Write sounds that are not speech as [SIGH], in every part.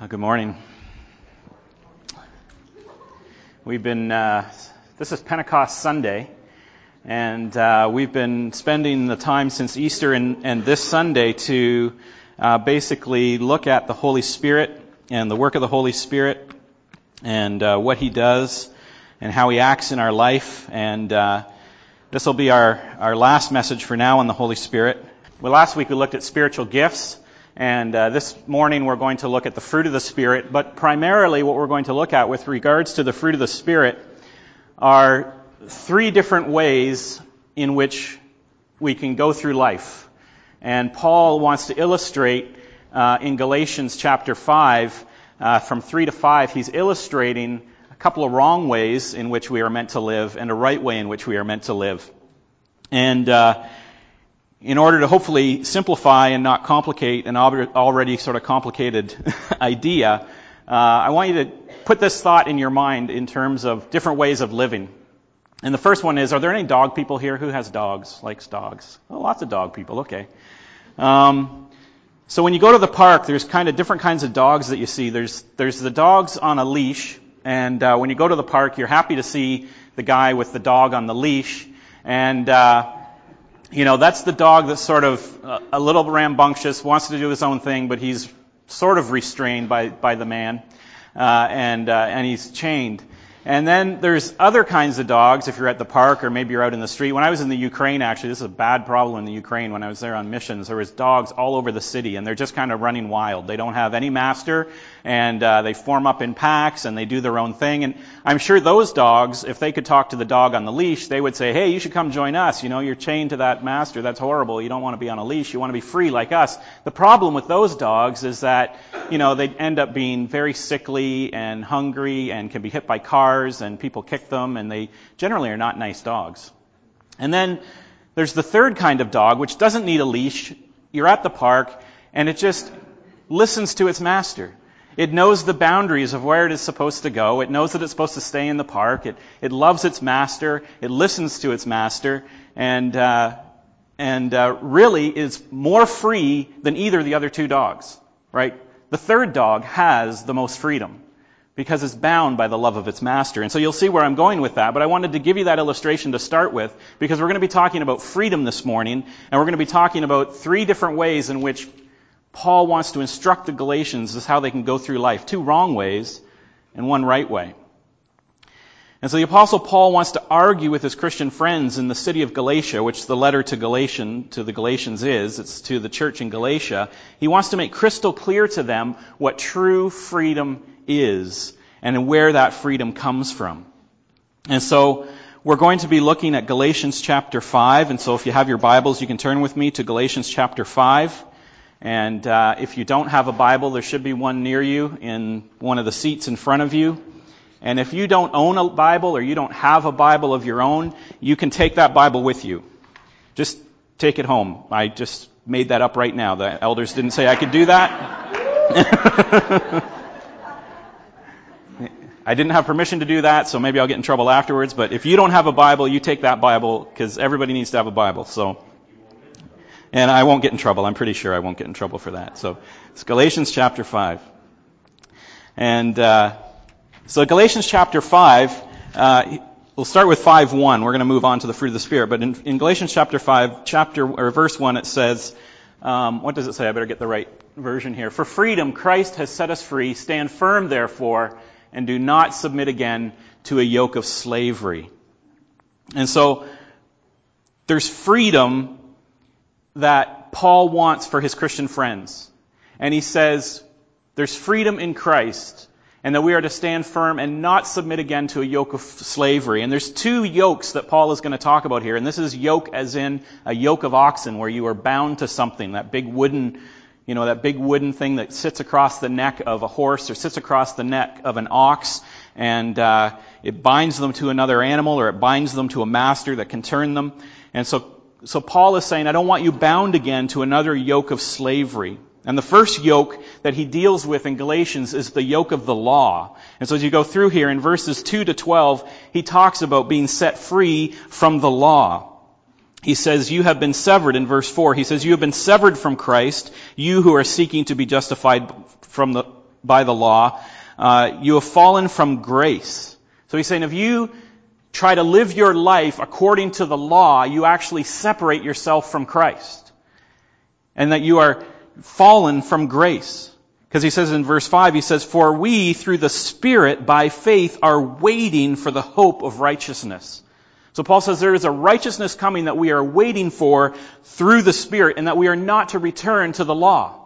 Uh, good morning. We've been, uh, this is Pentecost Sunday, and uh, we've been spending the time since Easter and, and this Sunday to uh, basically look at the Holy Spirit and the work of the Holy Spirit and uh, what He does and how He acts in our life. And uh, this will be our, our last message for now on the Holy Spirit. Well, last week we looked at spiritual gifts. And uh, this morning we're going to look at the fruit of the Spirit, but primarily what we're going to look at with regards to the fruit of the Spirit are three different ways in which we can go through life. And Paul wants to illustrate uh, in Galatians chapter 5, uh, from 3 to 5, he's illustrating a couple of wrong ways in which we are meant to live and a right way in which we are meant to live. And uh, in order to hopefully simplify and not complicate an already sort of complicated [LAUGHS] idea, uh, I want you to put this thought in your mind in terms of different ways of living. And the first one is, are there any dog people here? Who has dogs, likes dogs? Oh, lots of dog people, okay. Um, so when you go to the park, there's kind of different kinds of dogs that you see. There's, there's the dogs on a leash, and uh, when you go to the park, you're happy to see the guy with the dog on the leash. And uh, you know, that's the dog that's sort of uh, a little rambunctious, wants to do his own thing, but he's sort of restrained by, by the man, uh, and, uh, and he's chained. And then there's other kinds of dogs if you're at the park or maybe you're out in the street. When I was in the Ukraine, actually, this is a bad problem in the Ukraine when I was there on missions. There was dogs all over the city and they're just kind of running wild. They don't have any master and uh, they form up in packs and they do their own thing. And I'm sure those dogs, if they could talk to the dog on the leash, they would say, hey, you should come join us. You know, you're chained to that master. That's horrible. You don't want to be on a leash. You want to be free like us. The problem with those dogs is that, you know, they end up being very sickly and hungry and can be hit by cars and people kick them and they generally are not nice dogs. And then there's the third kind of dog, which doesn't need a leash. You're at the park and it just listens to its master. It knows the boundaries of where it is supposed to go. It knows that it's supposed to stay in the park. It, it loves its master. It listens to its master. And, uh, and uh, really is more free than either of the other two dogs, right? The third dog has the most freedom because it's bound by the love of its master. And so you'll see where I'm going with that, but I wanted to give you that illustration to start with because we're going to be talking about freedom this morning, and we're going to be talking about three different ways in which Paul wants to instruct the Galatians as how they can go through life. Two wrong ways and one right way. And so the apostle Paul wants to argue with his Christian friends in the city of Galatia, which the letter to Galatian, to the Galatians is. It's to the church in Galatia. He wants to make crystal clear to them what true freedom is and where that freedom comes from. And so we're going to be looking at Galatians chapter 5. And so if you have your Bibles, you can turn with me to Galatians chapter 5. And uh, if you don't have a Bible, there should be one near you in one of the seats in front of you. And if you don't own a Bible or you don't have a Bible of your own, you can take that Bible with you. Just take it home. I just made that up right now. The elders didn't say I could do that. [LAUGHS] I didn't have permission to do that, so maybe I'll get in trouble afterwards. But if you don't have a Bible, you take that Bible because everybody needs to have a Bible. So and I won't get in trouble. I'm pretty sure I won't get in trouble for that. So it's Galatians chapter 5. And uh, so Galatians chapter 5, uh, we'll start with 5.1. We're going to move on to the fruit of the Spirit. But in, in Galatians chapter 5, chapter, or verse 1, it says, um, what does it say? I better get the right version here. For freedom, Christ has set us free. Stand firm, therefore, and do not submit again to a yoke of slavery. And so, there's freedom that Paul wants for his Christian friends. And he says, there's freedom in Christ, and that we are to stand firm and not submit again to a yoke of slavery. And there's two yokes that Paul is going to talk about here. And this is yoke as in a yoke of oxen, where you are bound to something, that big wooden, you know, that big wooden thing that sits across the neck of a horse or sits across the neck of an ox, and uh, it binds them to another animal or it binds them to a master that can turn them. And so so Paul is saying, I don't want you bound again to another yoke of slavery. And the first yoke that he deals with in Galatians is the yoke of the law. And so as you go through here in verses 2 to 12, he talks about being set free from the law. He says, you have been severed in verse 4. He says, you have been severed from Christ, you who are seeking to be justified from the, by the law, uh, you have fallen from grace. So he's saying if you try to live your life according to the law, you actually separate yourself from Christ. And that you are fallen from grace. Because he says in verse 5, he says, For we, through the Spirit, by faith, are waiting for the hope of righteousness. So Paul says there is a righteousness coming that we are waiting for through the Spirit, and that we are not to return to the law.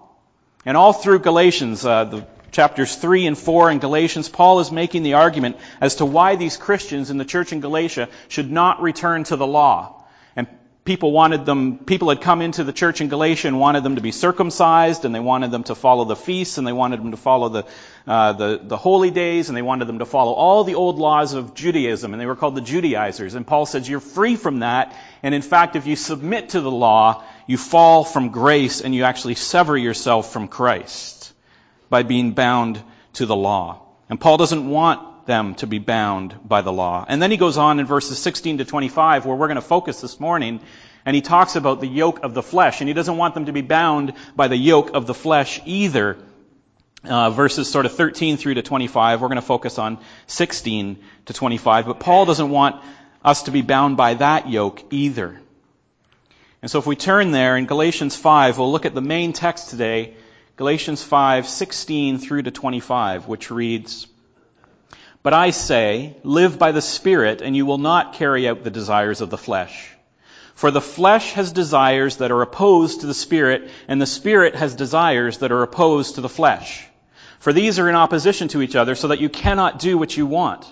And all through Galatians, uh, the chapters 3 and 4 in Galatians, Paul is making the argument as to why these Christians in the church in Galatia should not return to the law. And people wanted them, people had come into the church in Galatia and wanted them to be circumcised, and they wanted them to follow the feasts, and they wanted them to follow the, uh, the, the holy days, and they wanted them to follow all the old laws of Judaism, and they were called the Judaizers. And Paul says, you're free from that, and in fact, if you submit to the law, you fall from grace, and you actually sever yourself from Christ by being bound to the law. And Paul doesn't want them to be bound by the law. And then he goes on in verses 16 to 25, where we're going to focus this morning, and he talks about the yoke of the flesh. And he doesn't want them to be bound by the yoke of the flesh either. Uh, verses sort of 13 through to 25. We're going to focus on 16 to 25. But Paul doesn't want us to be bound by that yoke either. And so if we turn there in Galatians 5, we'll look at the main text today, Galatians 5, 16 through to 25, which reads, But I say, live by the Spirit, and you will not carry out the desires of the flesh. For the flesh has desires that are opposed to the Spirit, and the Spirit has desires that are opposed to the flesh. For these are in opposition to each other, so that you cannot do what you want.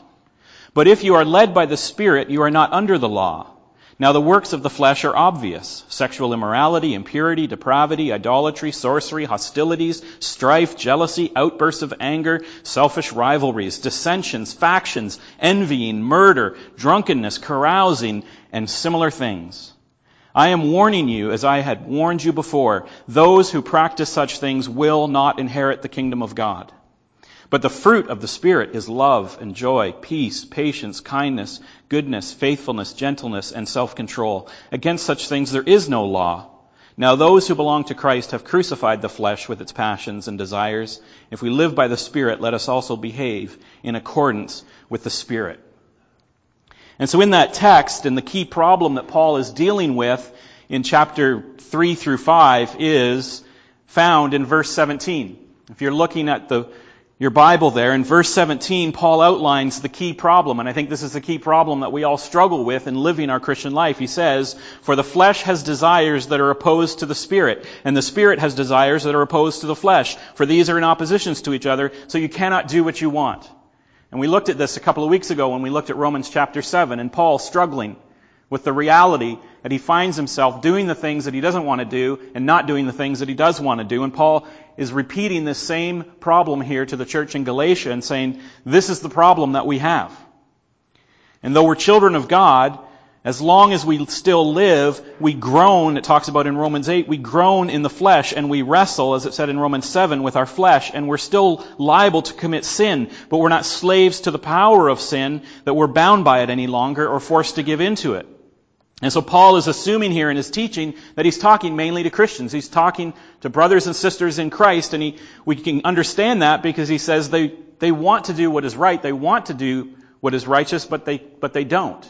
But if you are led by the Spirit, you are not under the law. Now the works of the flesh are obvious. Sexual immorality, impurity, depravity, idolatry, sorcery, hostilities, strife, jealousy, outbursts of anger, selfish rivalries, dissensions, factions, envying, murder, drunkenness, carousing, and similar things. I am warning you, as I had warned you before, those who practice such things will not inherit the kingdom of God. But the fruit of the Spirit is love and joy, peace, patience, kindness, goodness, faithfulness, gentleness, and self-control. Against such things there is no law. Now those who belong to Christ have crucified the flesh with its passions and desires. If we live by the Spirit, let us also behave in accordance with the Spirit. And so in that text, and the key problem that Paul is dealing with in chapter 3 through 5 is found in verse 17. If you're looking at the your Bible there, in verse 17, Paul outlines the key problem, and I think this is the key problem that we all struggle with in living our Christian life. He says, For the flesh has desires that are opposed to the Spirit, and the Spirit has desires that are opposed to the flesh, for these are in oppositions to each other, so you cannot do what you want. And we looked at this a couple of weeks ago when we looked at Romans chapter 7, and Paul struggling with the reality that he finds himself doing the things that he doesn't want to do and not doing the things that he does want to do. And Paul is repeating this same problem here to the church in Galatia and saying, this is the problem that we have. And though we're children of God, as long as we still live, we groan, it talks about in Romans 8, we groan in the flesh and we wrestle, as it said in Romans 7, with our flesh, and we're still liable to commit sin, but we're not slaves to the power of sin, that we're bound by it any longer or forced to give into it. And so Paul is assuming here in his teaching that he's talking mainly to Christians. He's talking to brothers and sisters in Christ, and he, we can understand that because he says they, they want to do what is right, they want to do what is righteous, but they, but they don't.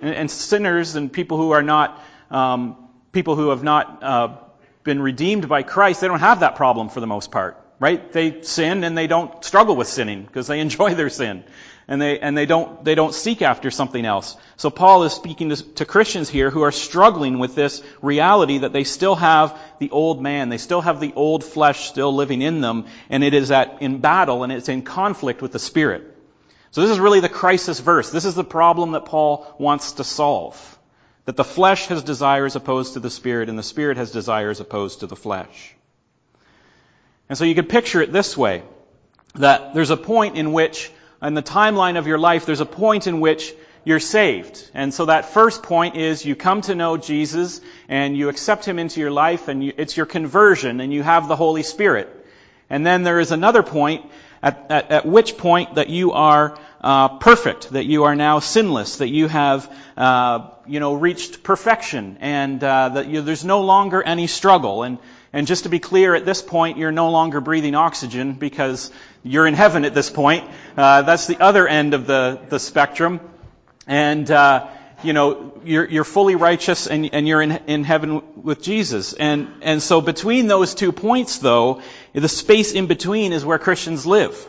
And, and sinners and people who are not, um, people who have not uh, been redeemed by Christ, they don't have that problem for the most part, right? They sin and they don't struggle with sinning because they [LAUGHS] enjoy their sin and they and they don't they don't seek after something else. So Paul is speaking to, to, Christians here who are struggling with this reality that they still have the old man, they still have the old flesh still living in them, and it is at in battle and it's in conflict with the spirit. So this is really the crisis verse. This is the problem that Paul wants to solve. That the flesh has desires opposed to the spirit, and the spirit has desires opposed to the flesh. And so you could picture it this way that there's a point in which in the timeline of your life, there's a point in which you're saved. And so that first point is you come to know Jesus and you accept Him into your life and you, it's your conversion and you have the Holy Spirit. And then there is another point at, at, at which point that you are uh, perfect, that you are now sinless, that you have uh, you know reached perfection, and uh, that you, there's no longer any struggle. And And just to be clear, at this point, you're no longer breathing oxygen because you're in heaven at this point. Uh, that's the other end of the, the spectrum. And, uh, you know, you're, you're fully righteous and, and you're in, in heaven with Jesus. And, and so between those two points, though, the space in between is where Christians live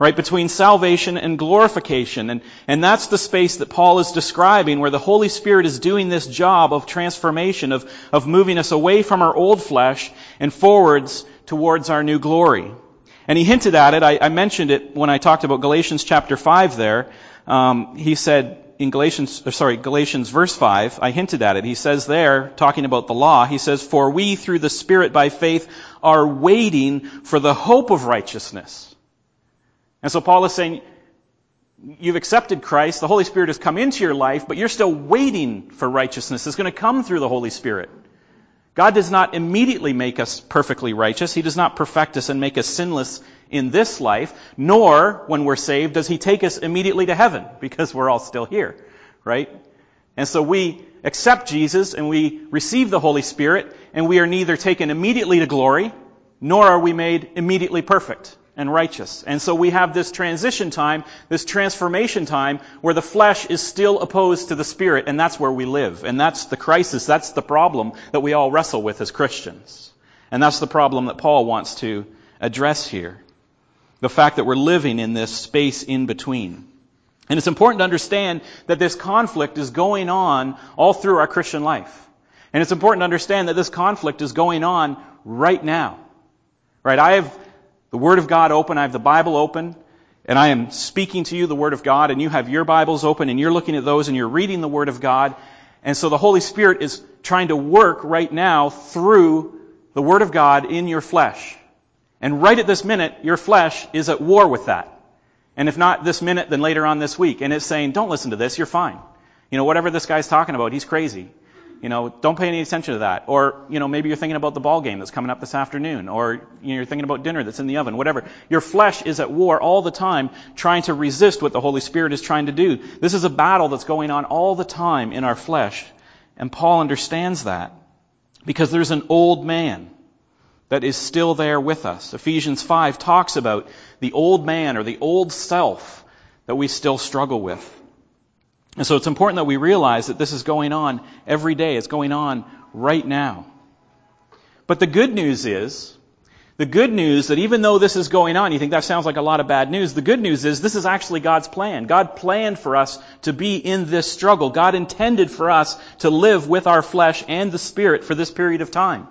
right? Between salvation and glorification. And, and that's the space that Paul is describing where the Holy Spirit is doing this job of transformation, of, of moving us away from our old flesh and forwards towards our new glory. And he hinted at it. I, I mentioned it when I talked about Galatians chapter 5 there. Um, he said in Galatians, sorry, Galatians verse 5, I hinted at it. He says there, talking about the law, he says, For we through the Spirit by faith are waiting for the hope of righteousness. And so Paul is saying, you've accepted Christ, the Holy Spirit has come into your life, but you're still waiting for righteousness. It's going to come through the Holy Spirit. God does not immediately make us perfectly righteous. He does not perfect us and make us sinless in this life, nor, when we're saved, does He take us immediately to heaven, [LAUGHS] because we're all still here, right? And so we accept Jesus and we receive the Holy Spirit, and we are neither taken immediately to glory, nor are we made immediately perfect and righteous. And so we have this transition time, this transformation time, where the flesh is still opposed to the spirit, and that's where we live. And that's the crisis, that's the problem that we all wrestle with as Christians. And that's the problem that Paul wants to address here. The fact that we're living in this space in between. And it's important to understand that this conflict is going on all through our Christian life. And it's important to understand that this conflict is going on right now. Right? I have the Word of God open, I have the Bible open, and I am speaking to you the Word of God, and you have your Bibles open, and you're looking at those, and you're reading the Word of God. And so the Holy Spirit is trying to work right now through the Word of God in your flesh. And right at this minute, your flesh is at war with that. And if not this minute, then later on this week. And it's saying, don't listen to this, you're fine. You know, whatever this guy's talking about, he's crazy. You know, don't pay any attention to that. Or, you know, maybe you're thinking about the ball game that's coming up this afternoon. Or you know, you're thinking about dinner that's in the oven, whatever. Your flesh is at war all the time trying to resist what the Holy Spirit is trying to do. This is a battle that's going on all the time in our flesh. And Paul understands that. Because there's an old man that is still there with us. Ephesians 5 talks about the old man or the old self that we still struggle with. And so it's important that we realize that this is going on every day. It's going on right now. But the good news is, the good news that even though this is going on, you think that sounds like a lot of bad news. The good news is this is actually God's plan. God planned for us to be in this struggle. God intended for us to live with our flesh and the spirit for this period of time.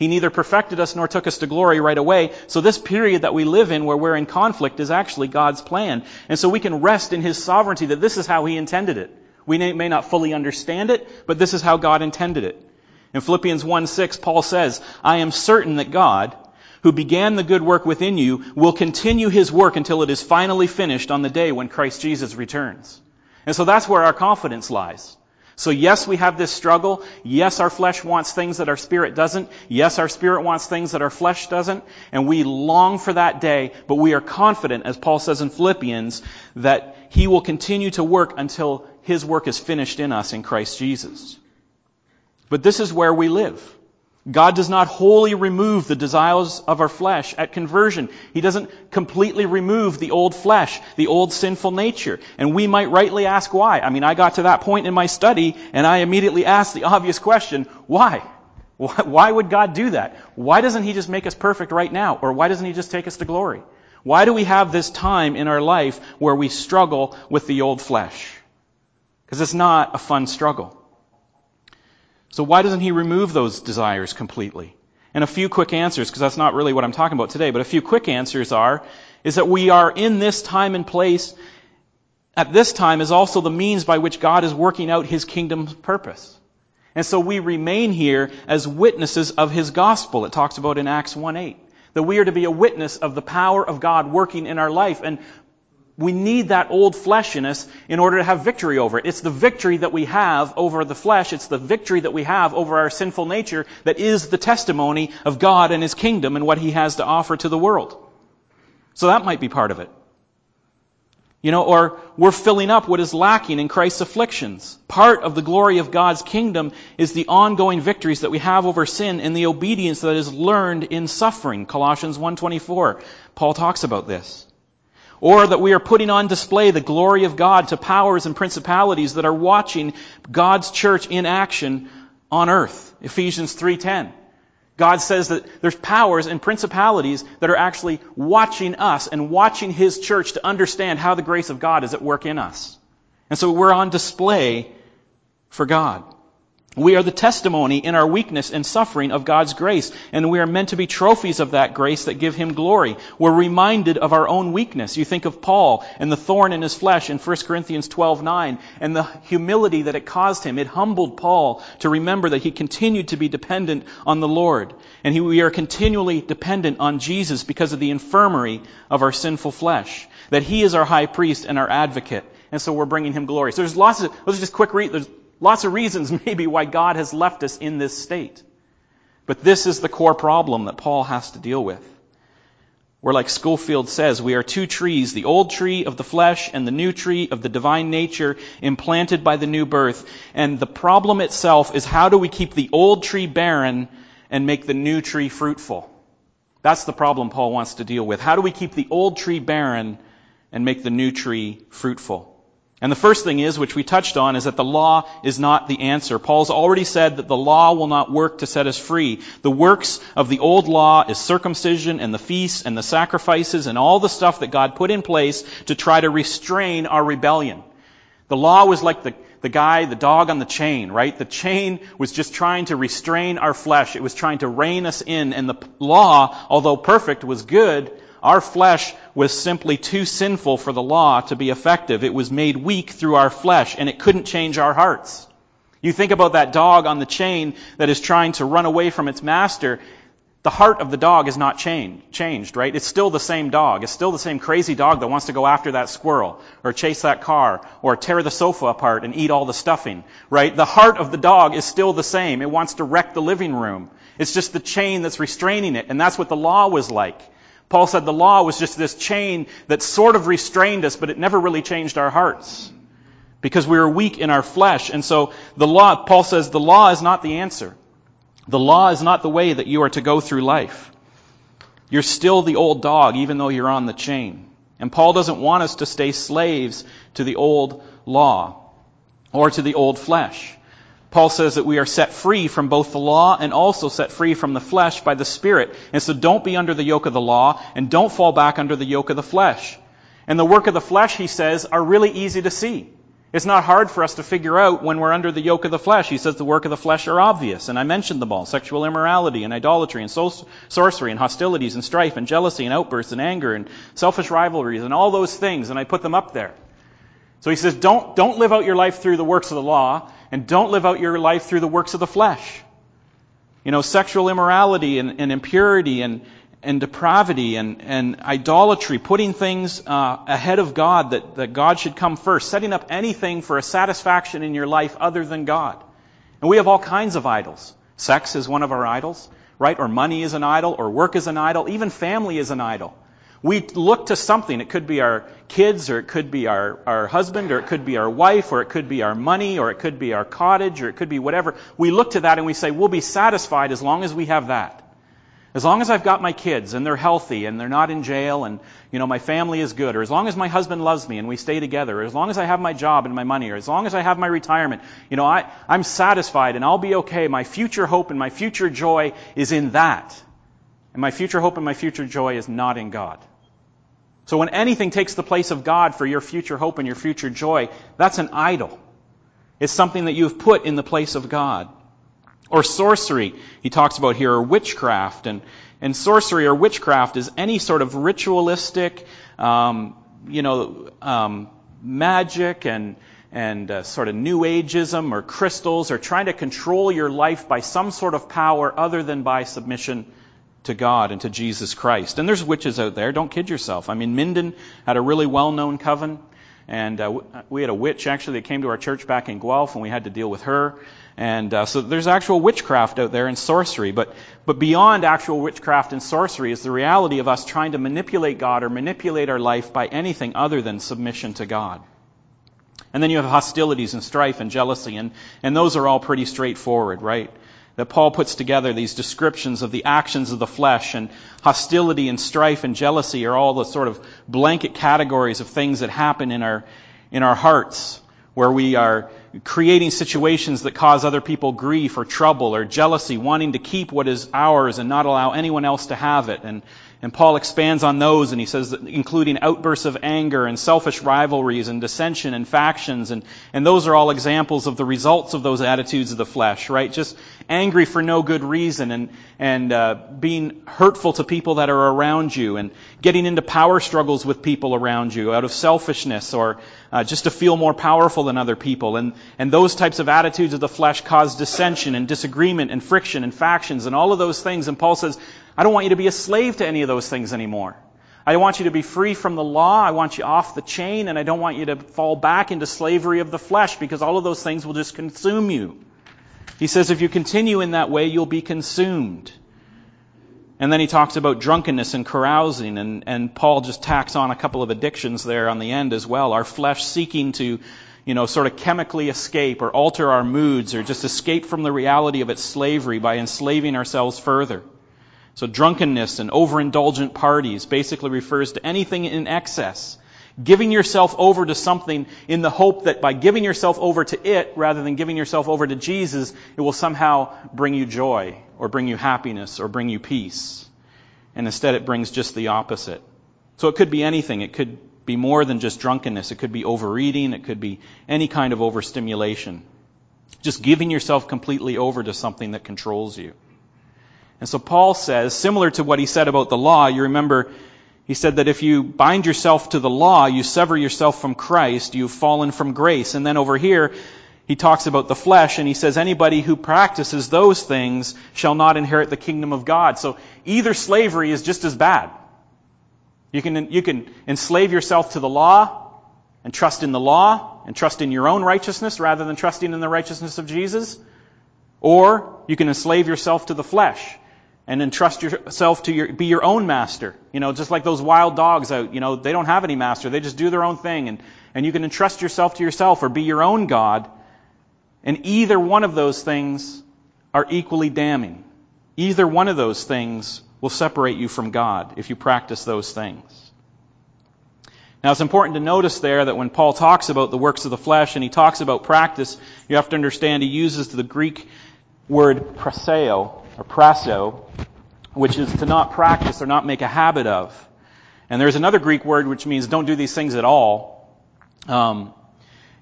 He neither perfected us nor took us to glory right away. So this period that we live in where we're in conflict is actually God's plan. And so we can rest in His sovereignty that this is how He intended it. We may not fully understand it, but this is how God intended it. In Philippians 1 6, Paul says, I am certain that God, who began the good work within you, will continue His work until it is finally finished on the day when Christ Jesus returns. And so that's where our confidence lies. So yes, we have this struggle. Yes, our flesh wants things that our spirit doesn't. Yes, our spirit wants things that our flesh doesn't. And we long for that day, but we are confident, as Paul says in Philippians, that he will continue to work until his work is finished in us in Christ Jesus. But this is where we live. God does not wholly remove the desires of our flesh at conversion. He doesn't completely remove the old flesh, the old sinful nature. And we might rightly ask why. I mean, I got to that point in my study and I immediately asked the obvious question, why? Why would God do that? Why doesn't He just make us perfect right now? Or why doesn't He just take us to glory? Why do we have this time in our life where we struggle with the old flesh? Because it's not a fun struggle. So why doesn't he remove those desires completely? And a few quick answers, because that's not really what I'm talking about today, but a few quick answers are, is that we are in this time and place at this time is also the means by which God is working out his kingdom's purpose. And so we remain here as witnesses of his gospel. It talks about in Acts 1:8 that we are to be a witness of the power of God working in our life. And we need that old flesh in us in order to have victory over it. It's the victory that we have over the flesh. It's the victory that we have over our sinful nature that is the testimony of God and His kingdom and what He has to offer to the world. So that might be part of it. You know, or we're filling up what is lacking in Christ's afflictions. Part of the glory of God's kingdom is the ongoing victories that we have over sin and the obedience that is learned in suffering. Colossians 1:24. Paul talks about this. Or that we are putting on display the glory of God to powers and principalities that are watching God's church in action on earth. Ephesians 3:10. God says that there's powers and principalities that are actually watching us and watching His church to understand how the grace of God is at work in us. And so we're on display for God. We are the testimony in our weakness and suffering of God's grace, and we are meant to be trophies of that grace that give Him glory. We're reminded of our own weakness. You think of Paul and the thorn in his flesh in 1 Corinthians 12:9, and the humility that it caused him. It humbled Paul to remember that he continued to be dependent on the Lord, and he, we are continually dependent on Jesus because of the infirmary of our sinful flesh. That He is our high priest and our advocate, and so we're bringing Him glory. So there's lots of, let's just quick read, there's Lots of reasons [LAUGHS] maybe why God has left us in this state. But this is the core problem that Paul has to deal with. Where like Scofield says, we are two trees, the old tree of the flesh and the new tree of the divine nature implanted by the new birth. And the problem itself is how do we keep the old tree barren and make the new tree fruitful? That's the problem Paul wants to deal with. How do we keep the old tree barren and make the new tree fruitful? And the first thing is, which we touched on, is that the law is not the answer. Paul's already said that the law will not work to set us free. The works of the old law is circumcision and the feasts and the sacrifices and all the stuff that God put in place to try to restrain our rebellion. The law was like the, the guy, the dog on the chain, right? The chain was just trying to restrain our flesh. It was trying to rein us in. And the law, although perfect, was good our flesh was simply too sinful for the law to be effective. It was made weak through our flesh, and it couldn't change our hearts. You think about that dog on the chain that is trying to run away from its master. The heart of the dog is not changed, right? It's still the same dog. It's still the same crazy dog that wants to go after that squirrel, or chase that car, or tear the sofa apart and eat all the stuffing, right? The heart of the dog is still the same. It wants to wreck the living room. It's just the chain that's restraining it, and that's what the law was like. Paul said the law was just this chain that sort of restrained us, but it never really changed our hearts. Because we were weak in our flesh. And so the law, Paul says the law is not the answer. The law is not the way that you are to go through life. You're still the old dog, even though you're on the chain. And Paul doesn't want us to stay slaves to the old law or to the old flesh. Paul says that we are set free from both the law and also set free from the flesh by the Spirit. And so don't be under the yoke of the law and don't fall back under the yoke of the flesh. And the work of the flesh, he says, are really easy to see. It's not hard for us to figure out when we're under the yoke of the flesh. He says the work of the flesh are obvious. And I mentioned them all. Sexual immorality and idolatry and sorcery and hostilities and strife and jealousy and outbursts and anger and selfish rivalries and all those things. And I put them up there. So he says, don't, don't live out your life through the works of the law and don't live out your life through the works of the flesh. You know, sexual immorality and, and impurity and, and depravity and, and idolatry, putting things uh, ahead of God, that, that God should come first, setting up anything for a satisfaction in your life other than God. And we have all kinds of idols. Sex is one of our idols, right? Or money is an idol, or work is an idol, even family is an idol. We look to something. It could be our kids, or it could be our, our husband, or it could be our wife, or it could be our money, or it could be our cottage, or it could be whatever. We look to that and we say, we'll be satisfied as long as we have that. As long as I've got my kids and they're healthy and they're not in jail and, you know, my family is good, or as long as my husband loves me and we stay together, or as long as I have my job and my money, or as long as I have my retirement, you know, I, I'm satisfied and I'll be okay. My future hope and my future joy is in that. And my future hope and my future joy is not in God. So when anything takes the place of God for your future hope and your future joy, that's an idol. It's something that you've put in the place of God. Or sorcery, he talks about here, or witchcraft. And, and sorcery or witchcraft is any sort of ritualistic, um, you know, um, magic and, and uh, sort of new ageism or crystals or trying to control your life by some sort of power other than by submission to God and to Jesus Christ. And there's witches out there. Don't kid yourself. I mean, Minden had a really well-known coven, and uh, we had a witch actually that came to our church back in Guelph, and we had to deal with her. And uh, so there's actual witchcraft out there and sorcery, but but beyond actual witchcraft and sorcery is the reality of us trying to manipulate God or manipulate our life by anything other than submission to God. And then you have hostilities and strife and jealousy, and, and those are all pretty straightforward, right? That Paul puts together these descriptions of the actions of the flesh, and hostility and strife and jealousy are all the sort of blanket categories of things that happen in our, in our hearts, where we are creating situations that cause other people grief or trouble or jealousy, wanting to keep what is ours and not allow anyone else to have it, and and Paul expands on those and he says, that including outbursts of anger and selfish rivalries and dissension and factions. And, and those are all examples of the results of those attitudes of the flesh, right? Just angry for no good reason and, and uh, being hurtful to people that are around you and getting into power struggles with people around you out of selfishness or uh, just to feel more powerful than other people. And, and those types of attitudes of the flesh cause dissension and disagreement and friction and factions and all of those things. And Paul says, I don't want you to be a slave to any of those things anymore. I want you to be free from the law. I want you off the chain, and I don't want you to fall back into slavery of the flesh because all of those things will just consume you. He says if you continue in that way, you'll be consumed. And then he talks about drunkenness and carousing, and, and Paul just tacks on a couple of addictions there on the end as well. Our flesh seeking to, you know, sort of chemically escape or alter our moods or just escape from the reality of its slavery by enslaving ourselves further. So drunkenness and overindulgent parties basically refers to anything in excess. Giving yourself over to something in the hope that by giving yourself over to it rather than giving yourself over to Jesus, it will somehow bring you joy or bring you happiness or bring you peace. And instead it brings just the opposite. So it could be anything. It could be more than just drunkenness. It could be overeating. It could be any kind of overstimulation. Just giving yourself completely over to something that controls you. And so Paul says, similar to what he said about the law, you remember he said that if you bind yourself to the law, you sever yourself from Christ, you've fallen from grace. And then over here, he talks about the flesh and he says anybody who practices those things shall not inherit the kingdom of God. So either slavery is just as bad. You can, you can enslave yourself to the law and trust in the law and trust in your own righteousness rather than trusting in the righteousness of Jesus. Or you can enslave yourself to the flesh and entrust yourself to your, be your own master. You know, just like those wild dogs out, you know, they don't have any master. They just do their own thing. And, and you can entrust yourself to yourself or be your own God. And either one of those things are equally damning. Either one of those things will separate you from God if you practice those things. Now it's important to notice there that when Paul talks about the works of the flesh and he talks about practice, you have to understand he uses the Greek word praseo, or praso, which is to not practice or not make a habit of. And there's another Greek word which means don't do these things at all. Um,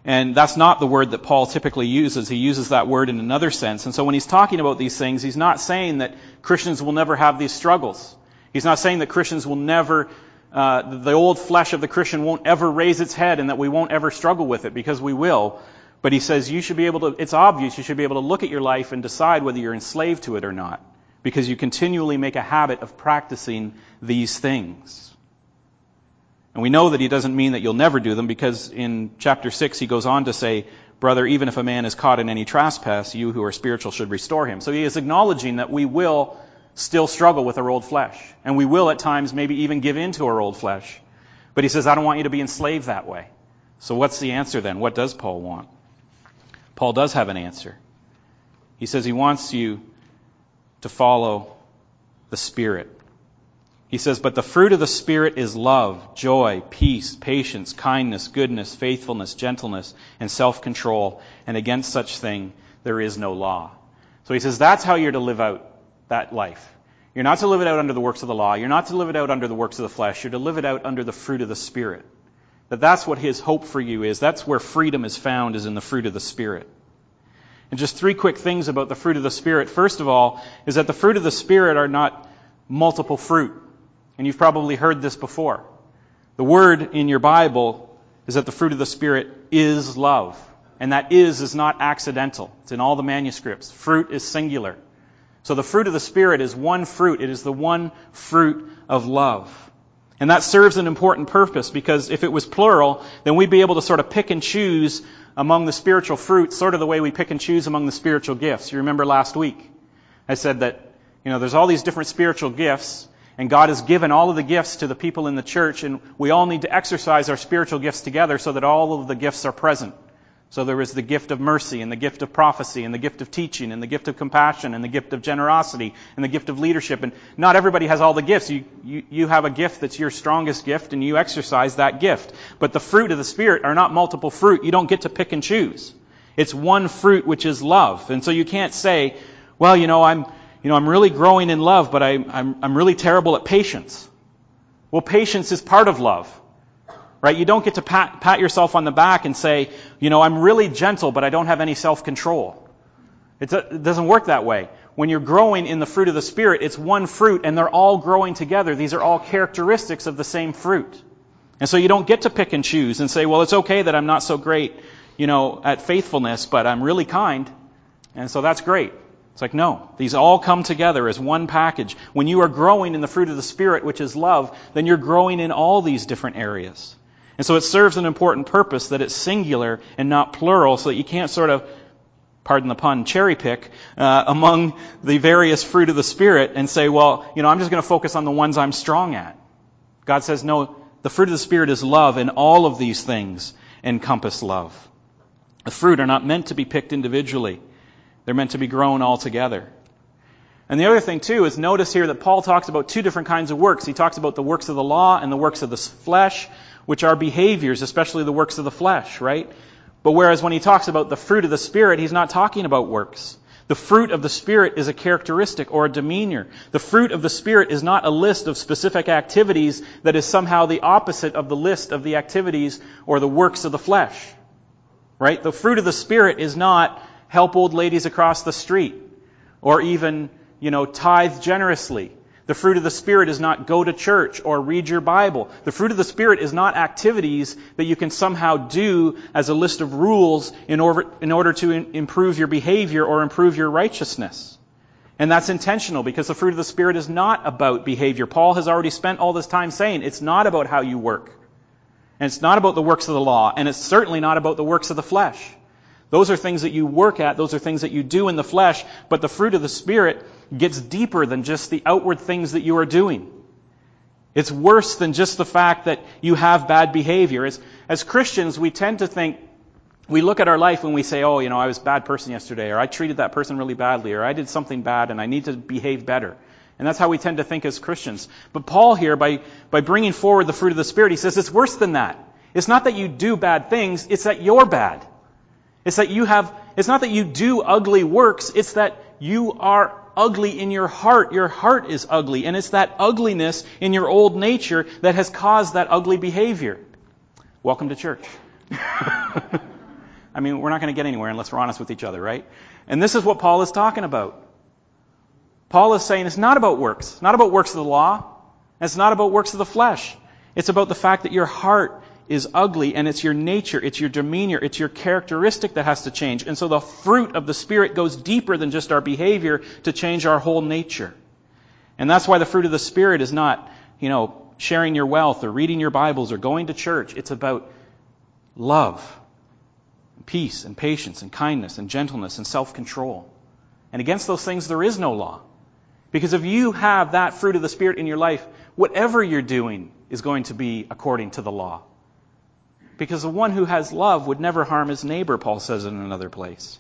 and that's not the word that Paul typically uses. He uses that word in another sense. And so when he's talking about these things, he's not saying that Christians will never have these struggles. He's not saying that Christians will never, uh, the old flesh of the Christian won't ever raise its head and that we won't ever struggle with it because we will. But he says you should be able to, it's obvious you should be able to look at your life and decide whether you're enslaved to it or not. Because you continually make a habit of practicing these things. And we know that he doesn't mean that you'll never do them because in chapter 6 he goes on to say, Brother, even if a man is caught in any trespass, you who are spiritual should restore him. So he is acknowledging that we will still struggle with our old flesh. And we will at times maybe even give in to our old flesh. But he says, I don't want you to be enslaved that way. So what's the answer then? What does Paul want? Paul does have an answer. He says he wants you to follow the Spirit. He says, but the fruit of the Spirit is love, joy, peace, patience, kindness, goodness, faithfulness, gentleness, and self-control. And against such thing there is no law. So he says that's how you're to live out that life. You're not to live it out under the works of the law. You're not to live it out under the works of the flesh. You're to live it out under the fruit of the Spirit. That that's what his hope for you is. That's where freedom is found is in the fruit of the Spirit. And just three quick things about the fruit of the Spirit. First of all, is that the fruit of the Spirit are not multiple fruit. And you've probably heard this before. The word in your Bible is that the fruit of the Spirit is love. And that is is not accidental. It's in all the manuscripts. Fruit is singular. So the fruit of the Spirit is one fruit. It is the one fruit of love. And that serves an important purpose because if it was plural, then we'd be able to sort of pick and choose among the spiritual fruits, sort of the way we pick and choose among the spiritual gifts. You remember last week? I said that, you know, there's all these different spiritual gifts, and God has given all of the gifts to the people in the church, and we all need to exercise our spiritual gifts together so that all of the gifts are present. So there is the gift of mercy and the gift of prophecy and the gift of teaching and the gift of compassion and the gift of generosity and the gift of leadership. And not everybody has all the gifts. You, you, you have a gift that's your strongest gift and you exercise that gift. But the fruit of the Spirit are not multiple fruit. You don't get to pick and choose. It's one fruit which is love. And so you can't say, well, you know, I'm, you know, I'm really growing in love, but I, I'm, I'm really terrible at patience. Well, patience is part of love. Right? You don't get to pat, pat yourself on the back and say, you know, I'm really gentle, but I don't have any self-control. It doesn't work that way. When you're growing in the fruit of the Spirit, it's one fruit and they're all growing together. These are all characteristics of the same fruit. And so you don't get to pick and choose and say, well, it's okay that I'm not so great, you know, at faithfulness, but I'm really kind. And so that's great. It's like, no, these all come together as one package. When you are growing in the fruit of the Spirit, which is love, then you're growing in all these different areas. And so it serves an important purpose that it's singular and not plural so that you can't sort of, pardon the pun, cherry pick uh, among the various fruit of the Spirit and say, well, you know, I'm just going to focus on the ones I'm strong at. God says, no, the fruit of the Spirit is love and all of these things encompass love. The fruit are not meant to be picked individually. They're meant to be grown all together. And the other thing too is notice here that Paul talks about two different kinds of works. He talks about the works of the law and the works of the flesh which are behaviors, especially the works of the flesh, right? But whereas when he talks about the fruit of the Spirit, he's not talking about works. The fruit of the Spirit is a characteristic or a demeanor. The fruit of the Spirit is not a list of specific activities that is somehow the opposite of the list of the activities or the works of the flesh. Right? The fruit of the Spirit is not help old ladies across the street or even, you know, tithe generously the fruit of the Spirit is not go to church or read your Bible. The fruit of the Spirit is not activities that you can somehow do as a list of rules in order, in order to in, improve your behavior or improve your righteousness. And that's intentional because the fruit of the Spirit is not about behavior. Paul has already spent all this time saying it's not about how you work. And it's not about the works of the law. And it's certainly not about the works of the flesh. Those are things that you work at. Those are things that you do in the flesh. But the fruit of the Spirit gets deeper than just the outward things that you are doing. It's worse than just the fact that you have bad behavior. As, as Christians, we tend to think, we look at our life and we say, oh, you know, I was a bad person yesterday, or I treated that person really badly, or I did something bad and I need to behave better. And that's how we tend to think as Christians. But Paul here, by, by bringing forward the fruit of the Spirit, he says it's worse than that. It's not that you do bad things, it's that you're bad. It's that you have, it's not that you do ugly works, it's that you are ugly in your heart. Your heart is ugly, and it's that ugliness in your old nature that has caused that ugly behavior. Welcome to church. [LAUGHS] I mean, we're not going to get anywhere unless we're honest with each other, right? And this is what Paul is talking about. Paul is saying it's not about works, not about works of the law, it's not about works of the flesh. It's about the fact that your heart is ugly and it's your nature, it's your demeanor, it's your characteristic that has to change. And so the fruit of the Spirit goes deeper than just our behavior to change our whole nature. And that's why the fruit of the Spirit is not, you know, sharing your wealth or reading your Bibles or going to church. It's about love, peace and patience and kindness and gentleness and self-control. And against those things there is no law. Because if you have that fruit of the Spirit in your life, whatever you're doing is going to be according to the law. Because the one who has love would never harm his neighbor, Paul says in another place.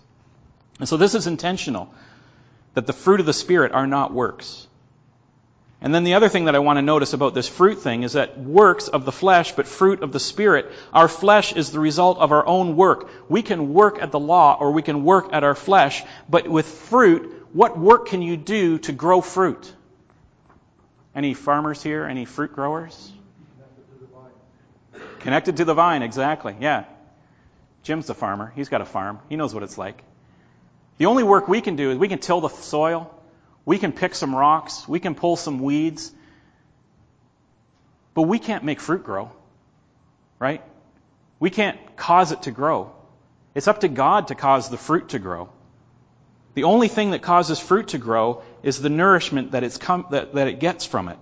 And so this is intentional, that the fruit of the Spirit are not works. And then the other thing that I want to notice about this fruit thing is that works of the flesh, but fruit of the Spirit. Our flesh is the result of our own work. We can work at the law or we can work at our flesh, but with fruit, what work can you do to grow fruit? Any farmers here? Any fruit growers? Connected to the vine, exactly. Yeah. Jim's the farmer. He's got a farm. He knows what it's like. The only work we can do is we can till the soil, we can pick some rocks, we can pull some weeds, but we can't make fruit grow. Right? We can't cause it to grow. It's up to God to cause the fruit to grow. The only thing that causes fruit to grow is the nourishment that, that, that it gets from it.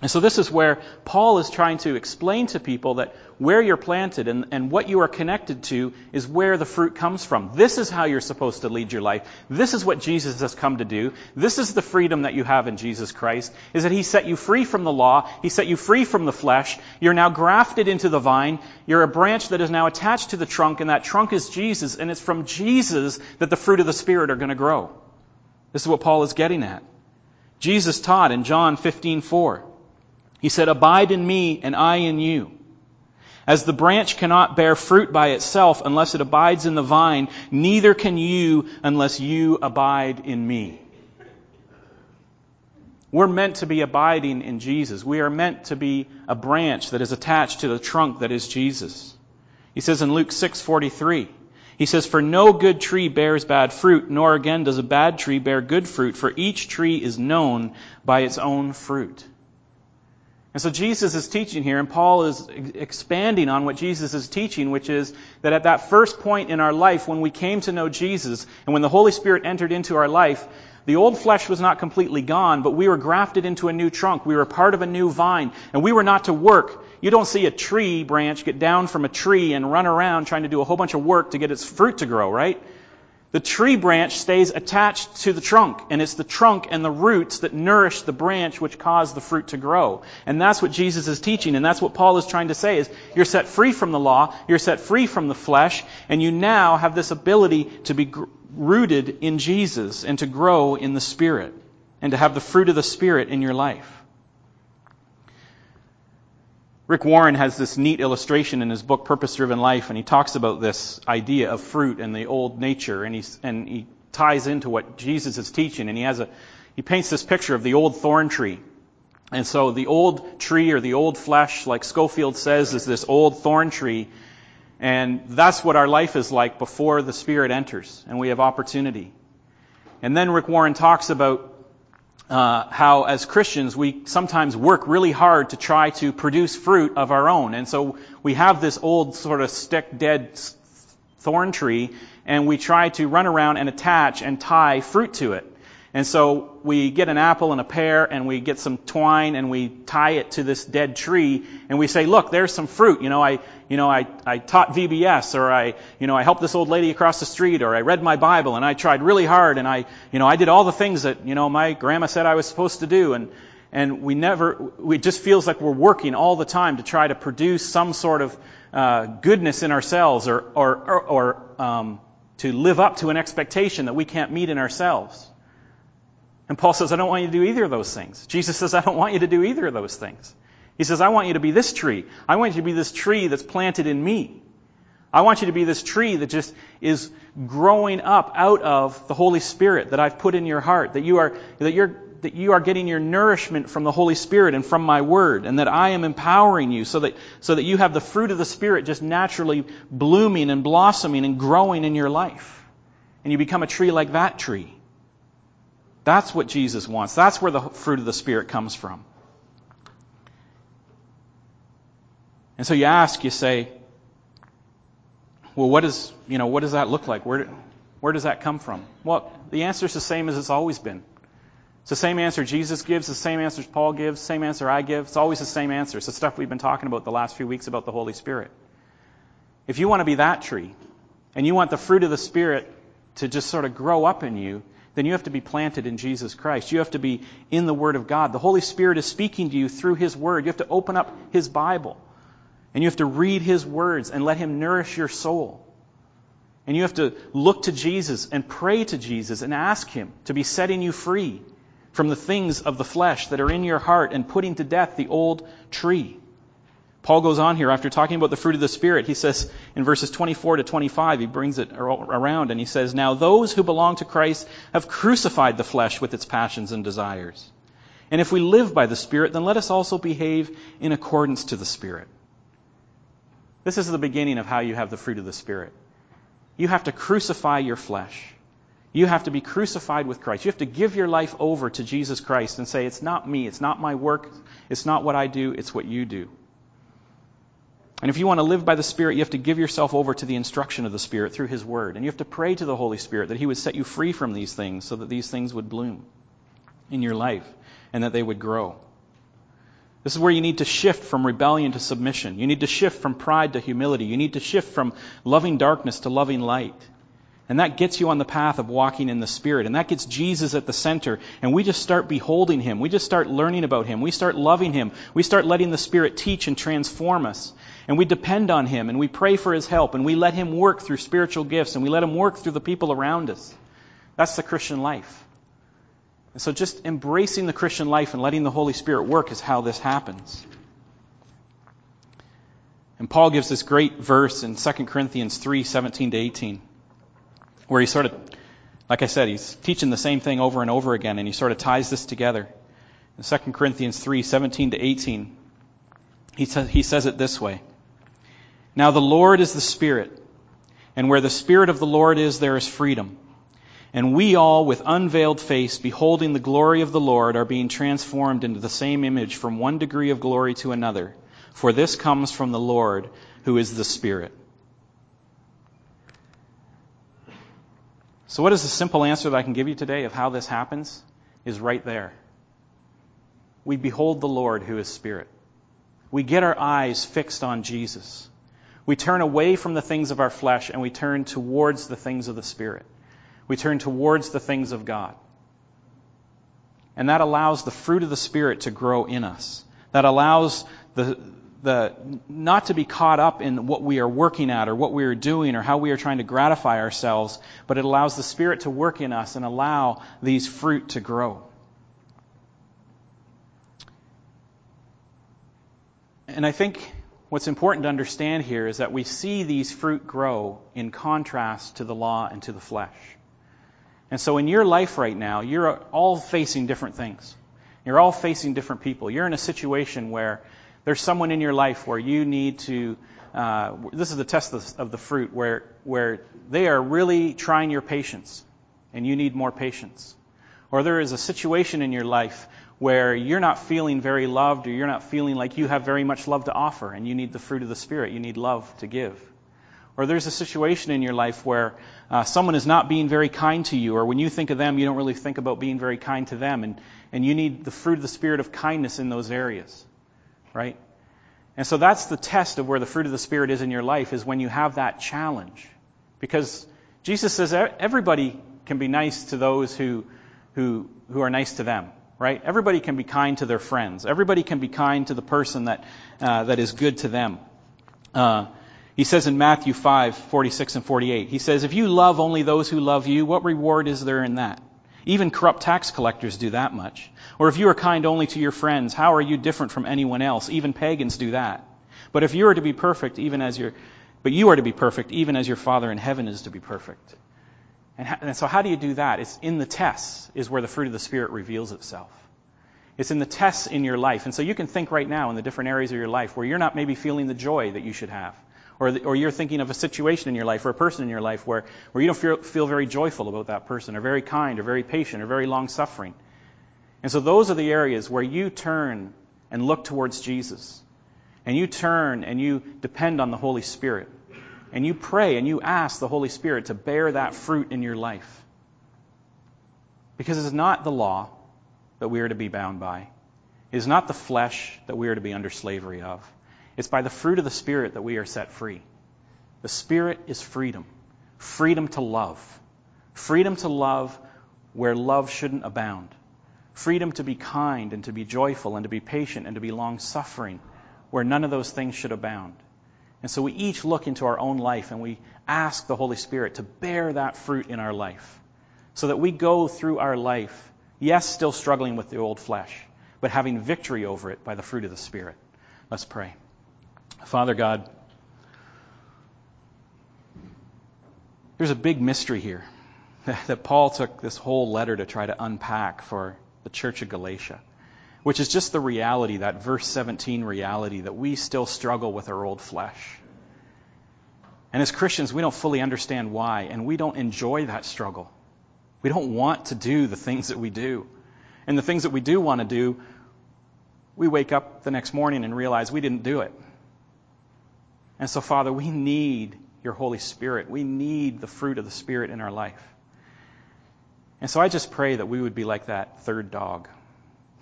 And so this is where Paul is trying to explain to people that where you're planted and, and what you are connected to is where the fruit comes from. This is how you're supposed to lead your life. This is what Jesus has come to do. This is the freedom that you have in Jesus Christ, is that He set you free from the law. He set you free from the flesh. You're now grafted into the vine. You're a branch that is now attached to the trunk, and that trunk is Jesus, and it's from Jesus that the fruit of the Spirit are going to grow. This is what Paul is getting at. Jesus taught in John 15:4. He said, Abide in me and I in you. As the branch cannot bear fruit by itself unless it abides in the vine, neither can you unless you abide in me. We're meant to be abiding in Jesus. We are meant to be a branch that is attached to the trunk that is Jesus. He says in Luke 6:43, he says, For no good tree bears bad fruit, nor again does a bad tree bear good fruit, for each tree is known by its own fruit. And so Jesus is teaching here, and Paul is expanding on what Jesus is teaching, which is that at that first point in our life, when we came to know Jesus, and when the Holy Spirit entered into our life, the old flesh was not completely gone, but we were grafted into a new trunk. We were part of a new vine, and we were not to work. You don't see a tree branch get down from a tree and run around trying to do a whole bunch of work to get its fruit to grow, right? The tree branch stays attached to the trunk, and it's the trunk and the roots that nourish the branch which cause the fruit to grow. And that's what Jesus is teaching, and that's what Paul is trying to say is you're set free from the law, you're set free from the flesh, and you now have this ability to be rooted in Jesus and to grow in the Spirit and to have the fruit of the Spirit in your life. Rick Warren has this neat illustration in his book Purpose Driven Life, and he talks about this idea of fruit and the old nature, and, he's, and he ties into what Jesus is teaching, and he has a he paints this picture of the old thorn tree. And so the old tree or the old flesh, like Scofield says, is this old thorn tree. And that's what our life is like before the Spirit enters and we have opportunity. And then Rick Warren talks about uh, how as Christians we sometimes work really hard to try to produce fruit of our own. And so we have this old sort of stick dead thorn tree and we try to run around and attach and tie fruit to it. And so we get an apple and a pear and we get some twine and we tie it to this dead tree and we say, look, there's some fruit. You know, I, you know, I, I taught VBS or I, you know, I helped this old lady across the street or I read my Bible and I tried really hard and I, you know, I did all the things that, you know, my grandma said I was supposed to do and, and we never, it just feels like we're working all the time to try to produce some sort of uh, goodness in ourselves or, or, or, or um, to live up to an expectation that we can't meet in ourselves. And Paul says, I don't want you to do either of those things. Jesus says, I don't want you to do either of those things. He says, I want you to be this tree. I want you to be this tree that's planted in me. I want you to be this tree that just is growing up out of the Holy Spirit that I've put in your heart, that you are, that you're, that you are getting your nourishment from the Holy Spirit and from my word, and that I am empowering you so that, so that you have the fruit of the Spirit just naturally blooming and blossoming and growing in your life. And you become a tree like that tree. That's what Jesus wants. That's where the fruit of the Spirit comes from. And so you ask, you say, well, what, is, you know, what does that look like? Where, where does that come from? Well, the answer is the same as it's always been. It's the same answer Jesus gives, the same answer Paul gives, same answer I give. It's always the same answer. It's the stuff we've been talking about the last few weeks about the Holy Spirit. If you want to be that tree, and you want the fruit of the Spirit to just sort of grow up in you, then you have to be planted in Jesus Christ. You have to be in the Word of God. The Holy Spirit is speaking to you through His Word. You have to open up His Bible. And you have to read His words and let Him nourish your soul. And you have to look to Jesus and pray to Jesus and ask Him to be setting you free from the things of the flesh that are in your heart and putting to death the old tree. Paul goes on here after talking about the fruit of the Spirit. He says in verses 24 to 25, he brings it around and he says, Now those who belong to Christ have crucified the flesh with its passions and desires. And if we live by the Spirit, then let us also behave in accordance to the Spirit. This is the beginning of how you have the fruit of the Spirit. You have to crucify your flesh. You have to be crucified with Christ. You have to give your life over to Jesus Christ and say, It's not me, it's not my work, it's not what I do, it's what you do. And if you want to live by the Spirit, you have to give yourself over to the instruction of the Spirit through His Word. And you have to pray to the Holy Spirit that He would set you free from these things so that these things would bloom in your life and that they would grow. This is where you need to shift from rebellion to submission. You need to shift from pride to humility. You need to shift from loving darkness to loving light. And that gets you on the path of walking in the Spirit. And that gets Jesus at the center. And we just start beholding Him. We just start learning about Him. We start loving Him. We start letting the Spirit teach and transform us. And we depend on Him. And we pray for His help. And we let Him work through spiritual gifts. And we let Him work through the people around us. That's the Christian life. And so just embracing the Christian life and letting the Holy Spirit work is how this happens. And Paul gives this great verse in 2 Corinthians 3 17 to 18 where he sort of, like I said, he's teaching the same thing over and over again, and he sort of ties this together. In 2 Corinthians 3 17 to 18, he, says, he says it this way Now the Lord is the Spirit, and where the Spirit of the Lord is, there is freedom. And we all, with unveiled face, beholding the glory of the Lord, are being transformed into the same image from one degree of glory to another. For this comes from the Lord, who is the Spirit. So, what is the simple answer that I can give you today of how this happens? Is right there. We behold the Lord who is Spirit. We get our eyes fixed on Jesus. We turn away from the things of our flesh and we turn towards the things of the Spirit. We turn towards the things of God. And that allows the fruit of the Spirit to grow in us. That allows the, the, not to be caught up in what we are working at or what we are doing or how we are trying to gratify ourselves, but it allows the Spirit to work in us and allow these fruit to grow. And I think what's important to understand here is that we see these fruit grow in contrast to the law and to the flesh. And so in your life right now, you're all facing different things. You're all facing different people. You're in a situation where there's someone in your life where you need to, uh, this is the test of, of the fruit, where, where they are really trying your patience, and you need more patience. Or there is a situation in your life where you're not feeling very loved, or you're not feeling like you have very much love to offer, and you need the fruit of the Spirit. You need love to give. Or there's a situation in your life where uh, someone is not being very kind to you, or when you think of them, you don't really think about being very kind to them, and, and you need the fruit of the Spirit of kindness in those areas right? And so that's the test of where the fruit of the Spirit is in your life, is when you have that challenge. Because Jesus says everybody can be nice to those who, who, who are nice to them, right? Everybody can be kind to their friends. Everybody can be kind to the person that, uh, that is good to them. Uh, he says in Matthew 5, 46 and 48, he says, If you love only those who love you, what reward is there in that? Even corrupt tax collectors do that much. Or if you are kind only to your friends, how are you different from anyone else? Even pagans do that. But if you are to be perfect, even as your, but you are to be perfect, even as your Father in heaven is to be perfect. And, and so, how do you do that? It's in the tests is where the fruit of the Spirit reveals itself. It's in the tests in your life. And so you can think right now in the different areas of your life where you're not maybe feeling the joy that you should have. Or, or you're thinking of a situation in your life or a person in your life where, where you don't feel, feel very joyful about that person, or very kind, or very patient, or very long suffering. And so those are the areas where you turn and look towards Jesus. And you turn and you depend on the Holy Spirit. And you pray and you ask the Holy Spirit to bear that fruit in your life. Because it's not the law that we are to be bound by. It is not the flesh that we are to be under slavery of. It's by the fruit of the Spirit that we are set free. The Spirit is freedom. Freedom to love. Freedom to love where love shouldn't abound freedom to be kind and to be joyful and to be patient and to be long suffering, where none of those things should abound. And so we each look into our own life and we ask the Holy Spirit to bear that fruit in our life so that we go through our life, yes, still struggling with the old flesh, but having victory over it by the fruit of the Spirit. Let's pray. Father God, there's a big mystery here [LAUGHS] that Paul took this whole letter to try to unpack for the church of Galatia, which is just the reality, that verse 17 reality, that we still struggle with our old flesh. And as Christians, we don't fully understand why, and we don't enjoy that struggle. We don't want to do the things that we do. And the things that we do want to do, we wake up the next morning and realize we didn't do it. And so, Father, we need your Holy Spirit. We need the fruit of the Spirit in our life. And so I just pray that we would be like that third dog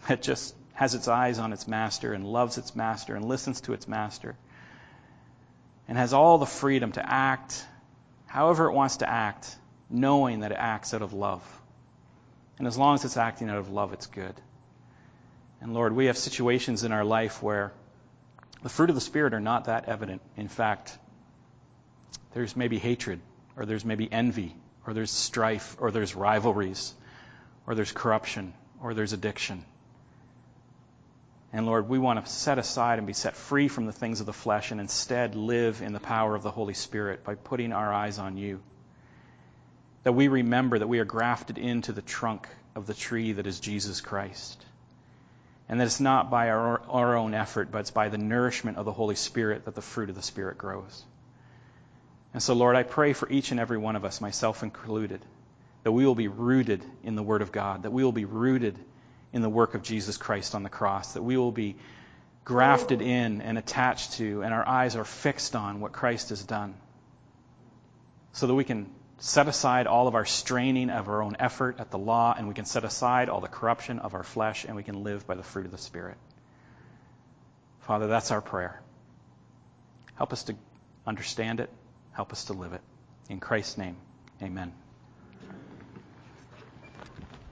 that just has its eyes on its master and loves its master and listens to its master and has all the freedom to act however it wants to act, knowing that it acts out of love. And as long as it's acting out of love, it's good. And Lord, we have situations in our life where the fruit of the Spirit are not that evident. In fact, there's maybe hatred, or there's maybe envy, or there's strife, or there's rivalries, or there's corruption, or there's addiction. And Lord, we want to set aside and be set free from the things of the flesh and instead live in the power of the Holy Spirit by putting our eyes on you. That we remember that we are grafted into the trunk of the tree that is Jesus Christ. And that it's not by our, our own effort, but it's by the nourishment of the Holy Spirit that the fruit of the Spirit grows. And so, Lord, I pray for each and every one of us, myself included, that we will be rooted in the Word of God, that we will be rooted in the work of Jesus Christ on the cross, that we will be grafted in and attached to, and our eyes are fixed on what Christ has done, so that we can set aside all of our straining of our own effort at the law, and we can set aside all the corruption of our flesh, and we can live by the fruit of the Spirit. Father, that's our prayer. Help us to understand it. Help us to live it. In Christ's name, amen.